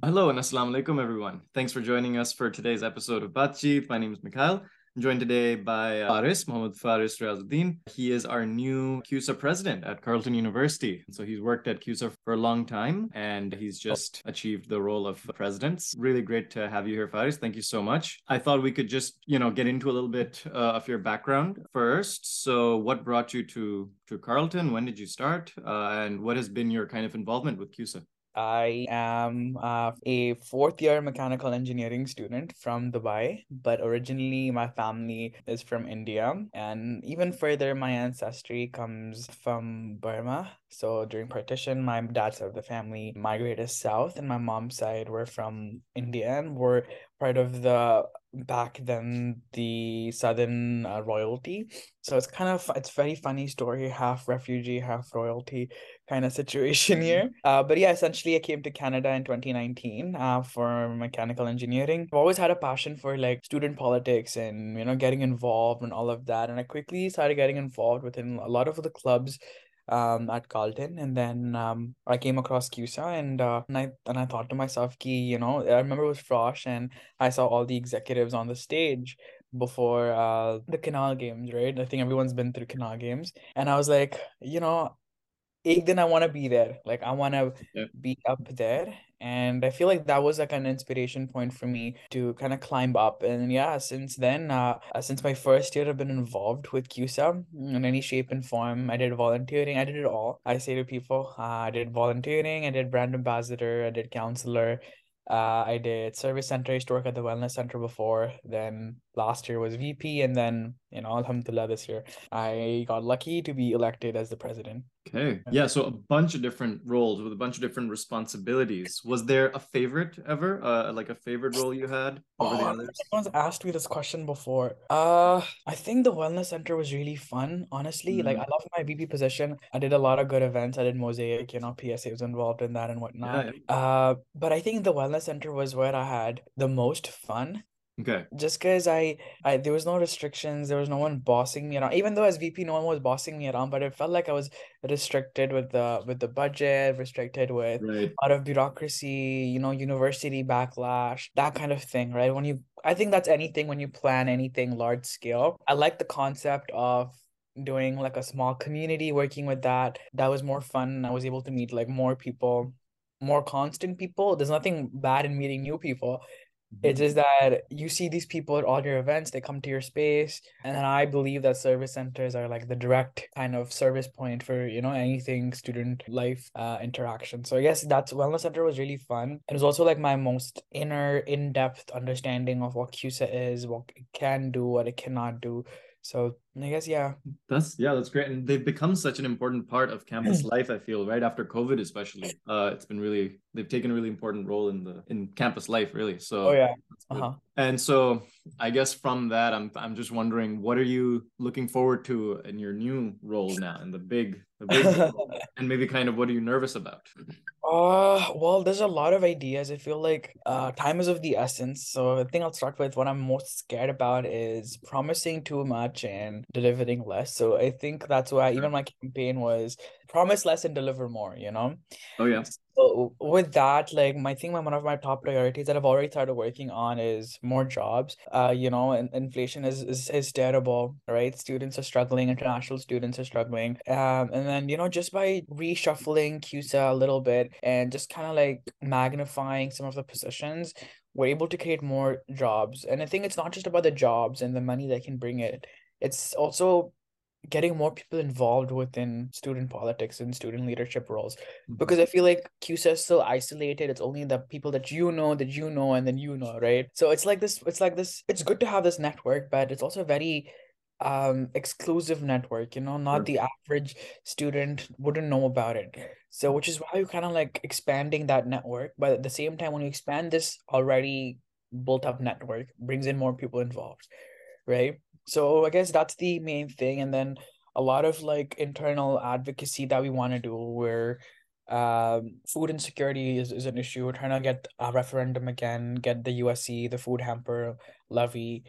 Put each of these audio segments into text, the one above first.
Hello and assalamu alaikum, everyone. Thanks for joining us for today's episode of Baat Cheet. My name is Mikhail. I'm joined today by uh, Faris, Mohammed Faris Riazuddin. He is our new CUSA president at Carleton University. So he's worked at CUSA for a long time and he's just achieved the role of president. Really great to have you here, Faris. Thank you so much. I thought we could just, you know, get into a little bit uh, of your background first. So what brought you to, to Carleton? When did you start? Uh, and what has been your kind of involvement with CUSA? I am uh, a fourth year mechanical engineering student from Dubai, but originally my family is from India. And even further, my ancestry comes from Burma. So during partition, my dad's side of the family migrated south, and my mom's side were from India and were part of the back then the southern uh, royalty. So it's kind of it's very funny story half refugee half royalty kind of situation mm-hmm. here. Uh, but yeah essentially i came to canada in 2019 uh, for mechanical engineering. I've always had a passion for like student politics and you know getting involved and all of that. And i quickly started getting involved within a lot of the clubs um, at Carleton, and then um, I came across CUSA, and uh, and I and I thought to myself, "Key, you know, I remember it was Frosh, and I saw all the executives on the stage before uh the Canal Games, right? I think everyone's been through Canal Games, and I was like, you know, ek din I want to be there. Like I want to yeah. be up there and i feel like that was like an inspiration point for me to kind of climb up and yeah since then uh, uh since my first year i've been involved with CUSA in any shape and form i did volunteering i did it all i say to people uh, i did volunteering i did brand ambassador i did counselor uh, I did service center. I used to work at the wellness center before. Then last year was VP, and then you know, Alhamdulillah, this year I got lucky to be elected as the president. Okay. Yeah. So a bunch of different roles with a bunch of different responsibilities. Was there a favorite ever? Uh, like a favorite role you had over oh, the others? Someone's asked me this question before. Uh, I think the wellness center was really fun. Honestly, mm-hmm. like I love my VP position. I did a lot of good events. I did mosaic. You know, PSA was involved in that and whatnot. Yeah, yeah. Uh, but I think the wellness center was where I had the most fun Okay. Just because I, I there was no restrictions, there was no one bossing me around. Even though as VP, no one was bossing me around, but it felt like I was restricted with the with the budget, restricted with right. a lot of bureaucracy, you know, university backlash, that kind of thing, right? When you, I think that's anything when you plan anything large scale. I like the concept of doing like a small community, working with that. That was more fun. I was able to meet like more people more constant people. There's nothing bad in meeting new people. It's just that you see these people at all your events, they come to your space. And then I believe that service centers are like the direct kind of service point for, you know, anything student life uh, interaction. So I guess that's Wellness Center was really fun. It was also like my most inner, in depth understanding of what CUSA is, what it can do, what it cannot do. So I guess yeah. That's yeah, that's great. And they've become such an important part of campus life, I feel, right after COVID especially. Uh it's been really they've taken a really important role in the in campus life, really. So Oh yeah. Uh-huh. And so I guess from that I'm I'm just wondering what are you looking forward to in your new role now in the big the big and maybe kind of what are you nervous about? Uh, well, there's a lot of ideas. I feel like uh, time is of the essence. So I think I'll start with what I'm most scared about is promising too much and delivering less. So I think that's why even my campaign was promise less and deliver more, you know? Oh, yeah. So with that, like my thing, one of my top priorities that I've already started working on is more jobs. Uh, you know, and inflation is, is is terrible, right? Students are struggling, international students are struggling. Um, and then you know, just by reshuffling CUSA a little bit and just kind of like magnifying some of the positions, we're able to create more jobs. And I think it's not just about the jobs and the money that can bring it. It's also getting more people involved within student politics and student leadership roles mm-hmm. because i feel like CUSA is still isolated it's only the people that you know that you know and then you know right so it's like this it's like this it's good to have this network but it's also very um exclusive network you know not the average student wouldn't know about it so which is why you're kind of like expanding that network but at the same time when you expand this already built up network brings in more people involved right so I guess that's the main thing. And then a lot of like internal advocacy that we want to do where um, food insecurity is, is an issue. We're trying to get a referendum again, get the USC, the food hamper levy,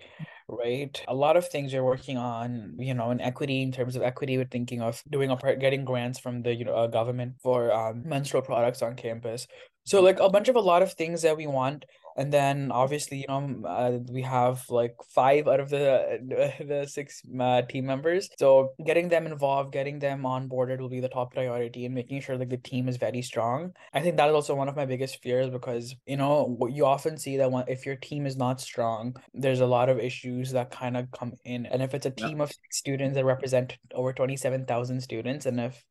right? A lot of things we're working on, you know, in equity, in terms of equity, we're thinking of doing a part, getting grants from the you know uh, government for um, menstrual products on campus. So like a bunch of a lot of things that we want, and then obviously you know uh, we have like five out of the the six uh, team members. So getting them involved, getting them onboarded will be the top priority, and making sure like the team is very strong. I think that is also one of my biggest fears because you know you often see that when, if your team is not strong, there's a lot of issues that kind of come in, and if it's a team of students that represent over twenty seven thousand students, and if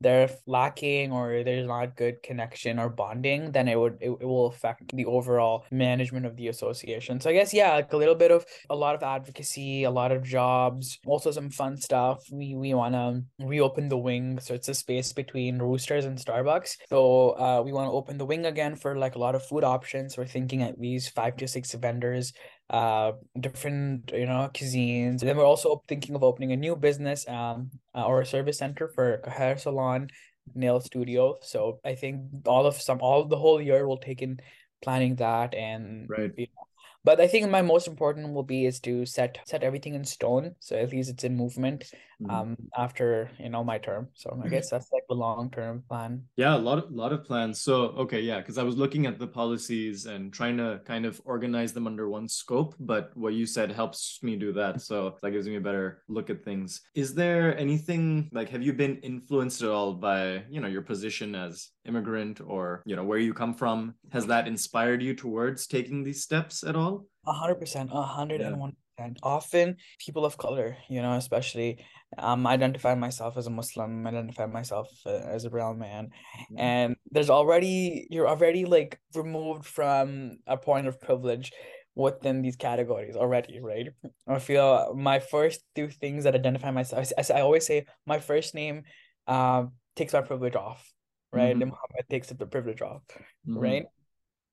they're lacking or there's not good connection or bonding, then it would it, it will affect the overall management of the association. So I guess yeah, like a little bit of a lot of advocacy, a lot of jobs, also some fun stuff. We we want to reopen the wing, so it's a space between Roosters and Starbucks. So uh, we want to open the wing again for like a lot of food options. We're thinking at least five to six vendors uh different you know cuisines. And then we're also thinking of opening a new business um uh, or a service center for hair salon nail studio. So i think all of some all the whole year will take in planning that and right. you know, but I think my most important will be is to set set everything in stone. So at least it's in movement mm-hmm. um after you know my term. So I guess that's like the long term plan. Yeah, a lot of lot of plans. So okay, yeah, because I was looking at the policies and trying to kind of organize them under one scope, but what you said helps me do that. So that gives me a better look at things. Is there anything like have you been influenced at all by, you know, your position as immigrant or, you know, where you come from? Has that inspired you towards taking these steps at all? A hundred percent, a hundred and one percent. Often people of color, you know, especially um identify myself as a Muslim, identify myself uh, as a brown man. Mm-hmm. And there's already you're already like removed from a point of privilege within these categories already, right? I feel my first two things that identify myself, as I always say, my first name uh, takes my privilege off, right? Mm-hmm. And Muhammad takes the privilege off, mm-hmm. right?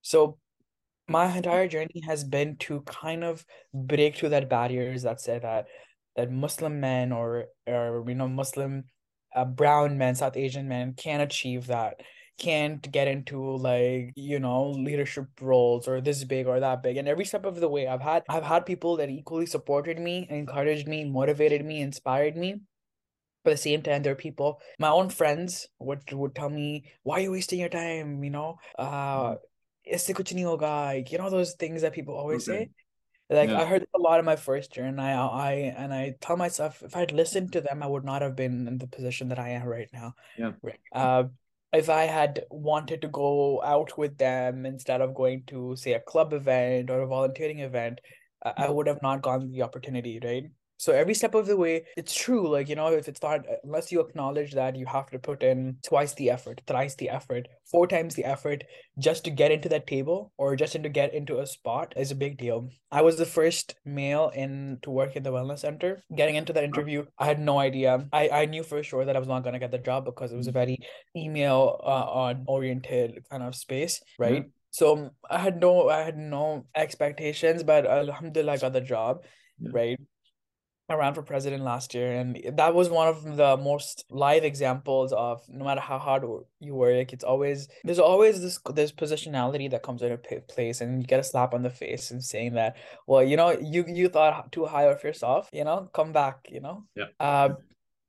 So my entire journey has been to kind of break through that barriers that say that that Muslim men or or you know Muslim uh, brown men, South Asian men can't achieve that, can't get into like you know leadership roles or this big or that big. And every step of the way, I've had I've had people that equally supported me, encouraged me, motivated me, inspired me. But at the same time, there are people, my own friends would would tell me, "Why are you wasting your time?" You know, uh, Eh, esse cochininho guy, you know those things that people always okay. say. Like yeah. I heard a lot in my first year, and I, I, and I tell myself if I'd listened to them, I would not have been in the position that I am right now. Yeah. Uh, if I had wanted to go out with them instead of going to say a club event or a volunteering event, I would have not gotten the opportunity, right? So every step of the way, it's true. Like, you know, if it's not, unless you acknowledge that you have to put in twice the effort, thrice the effort, four times the effort just to get into that table or just to get into a spot is a big deal. I was the first male in to work in the wellness center. Getting into that interview, I had no idea. I, I knew for sure that I was not going to get the job because it was a very female uh, oriented kind of space, right? Mm-hmm. So I had no I had no expectations, but alhamdulillah I got the job, yeah. right? I ran for president last year, and that was one of the most live examples of no matter how hard you work, it's always there's always this this positionality that comes into place, and you get a slap on the face and saying that, well, you know, you you thought too high of yourself, you know, come back, you know. Yeah. Uh,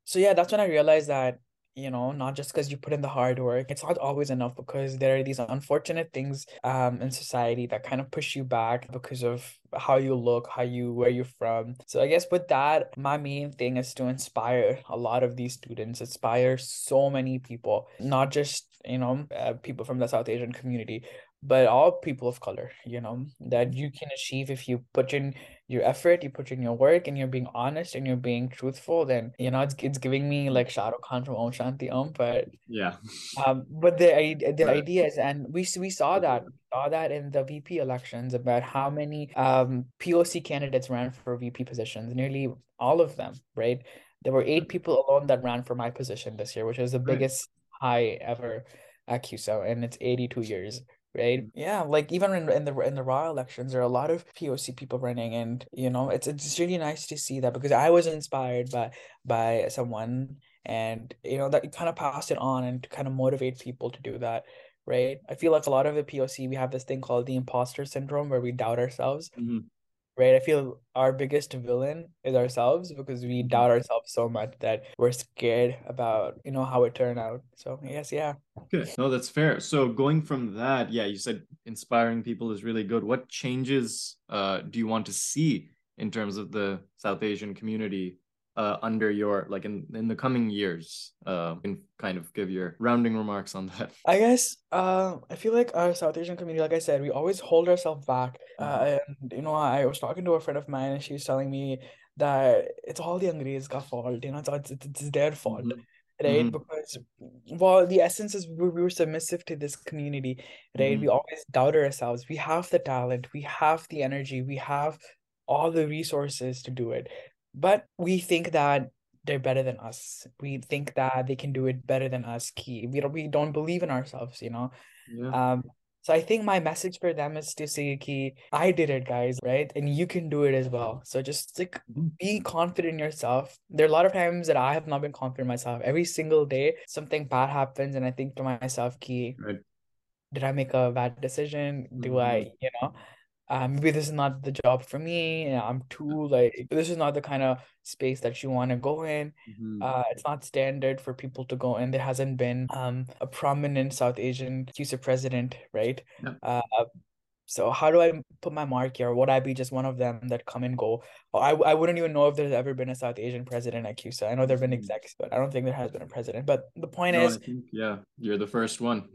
so yeah, that's when I realized that you know not just because you put in the hard work it's not always enough because there are these unfortunate things um in society that kind of push you back because of how you look how you where you're from. So i guess with that my main thing is to inspire a lot of these students inspire so many people not just you know uh, people from the south asian community but all people of color you know that you can achieve if you put in your effort, you put in your work, and you're being honest and you're being truthful, then you know it's it's giving me like Shah Rukh Khan from Om Shanti Om. But yeah, um, but the the right. idea is, and we we saw that saw that in the VP elections about how many um POC candidates ran for VP positions. Nearly all of them, right? There were eight people alone that ran for my position this year, which is the biggest high ever at CUSA, and it's 82 years right? Yeah like even in, in the in the raw elections there are a lot of poc people running and you know it's it's really nice to see that because i was inspired by by someone and you know that kind of passed it on and to kind of motivate people to do that right? I feel like a lot of the poc we have this thing called the imposter syndrome where we doubt ourselves. Mm-hmm. Right? I feel our biggest villain is ourselves because we Mm-hmm. doubt ourselves so much that we're scared about, you know, how it turned out. So I guess, yeah. Good. No, that's fair. So going from that, yeah, you said inspiring people is really good. What changes uh, do you want to see in terms of the South Asian community uh, under your like in in the coming years? Uh, and kind of give your rounding remarks on that. I guess uh, I feel like our South Asian community, like I said, we always hold ourselves back. Uh, and you know, I was talking to a friend of mine, and she was telling me that it's all the Angrez fault. You know, it's it's, it's their fault, Mhm. right? Mhm. Because well, the essence is we, we were submissive to this community, right? Mhm. We always doubted ourselves. We have the talent, we have the energy, we have all the resources to do it, but we think that they're better than us. We think that they can do it better than us. Key. We don't we don't believe in ourselves, you know. Yeah. Um, so I think my message for them is to say, "Key, I did it, guys, right? And you can do it as well." So just like be confident in yourself. There are a lot of times that I have not been confident in myself. Every single day, something bad happens, and I think to myself, "Key, Right. did I make a bad decision? Do Mhm. I, you know, uh, maybe this is not the job for me. I'm too like this is not the kind of space that you want to go in. Mhm. Uh, it's not standard for people to go in. There hasn't been um a prominent South Asian CUSA president, right? Uh, so how do I put my mark here? Would I be just one of them that come and go? I I wouldn't even know if there's ever been a South Asian president at CUSA. I know there've been Mhm. execs, but I don't think there has been a president. But the point No, I is, think yeah, you're the first one.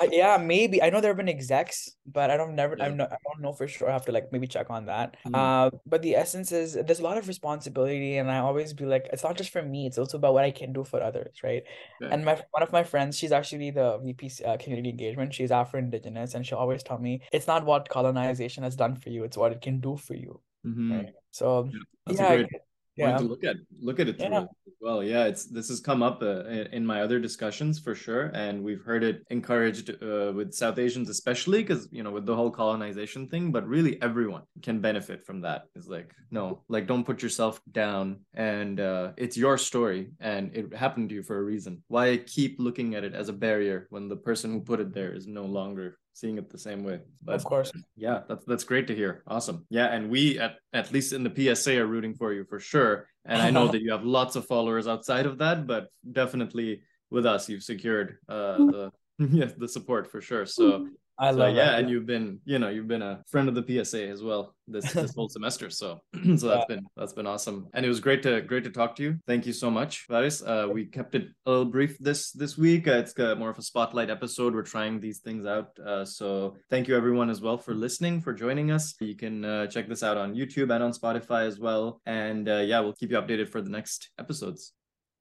I, yeah, maybe I know there have been execs, but I don't never I Yeah. know I don't know for sure. I have to like maybe check on that. Mm. Uh, but the essence is there's a lot of responsibility, and I always be like, it's not just for me; it's also about what I can do for others, right? Okay. And my one of my friends, she's actually the VP uh, community engagement. She's Afro Indigenous, and she'll always tell me it's not what colonization has done for you; it's what it can do for you, Mhm. right? So Yeah, yeah, great get- point yeah, to look at look at it through Yeah. Well yeah it's this has come up uh, in in my other discussions for sure and we've heard it encouraged uh, with south asians especially because you know with the whole colonization thing but really everyone can benefit from that it's like no like don't put yourself down and uh, it's your story and it happened to you for a reason why keep looking at it as a barrier when the person who put it there is no longer seeing it the same way but of course. yeah, that's that's great to hear. Awesome. Yeah, and we at at least in the PSA are rooting for you for sure. And I know that you have lots of followers outside of that, but definitely with us, you've secured uh the yeah the support for sure. So I so love yeah, that. and you've been you know you've been a friend of the PSA as well this this whole semester. So so that's been that's been awesome, and it was great to great to talk to you. Thank you so much, Faris. Uh, we kept it a little brief this this week. Uh, it's uh, more of a spotlight episode. We're trying these things out. Uh, so thank you everyone as well for listening, for joining us. You can uh, check this out on YouTube and on Spotify as well. And uh, yeah, we'll keep you updated for the next episodes.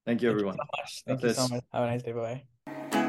Thank you, Thank you everyone. so much. Thank you so much. Have a nice day. Bye.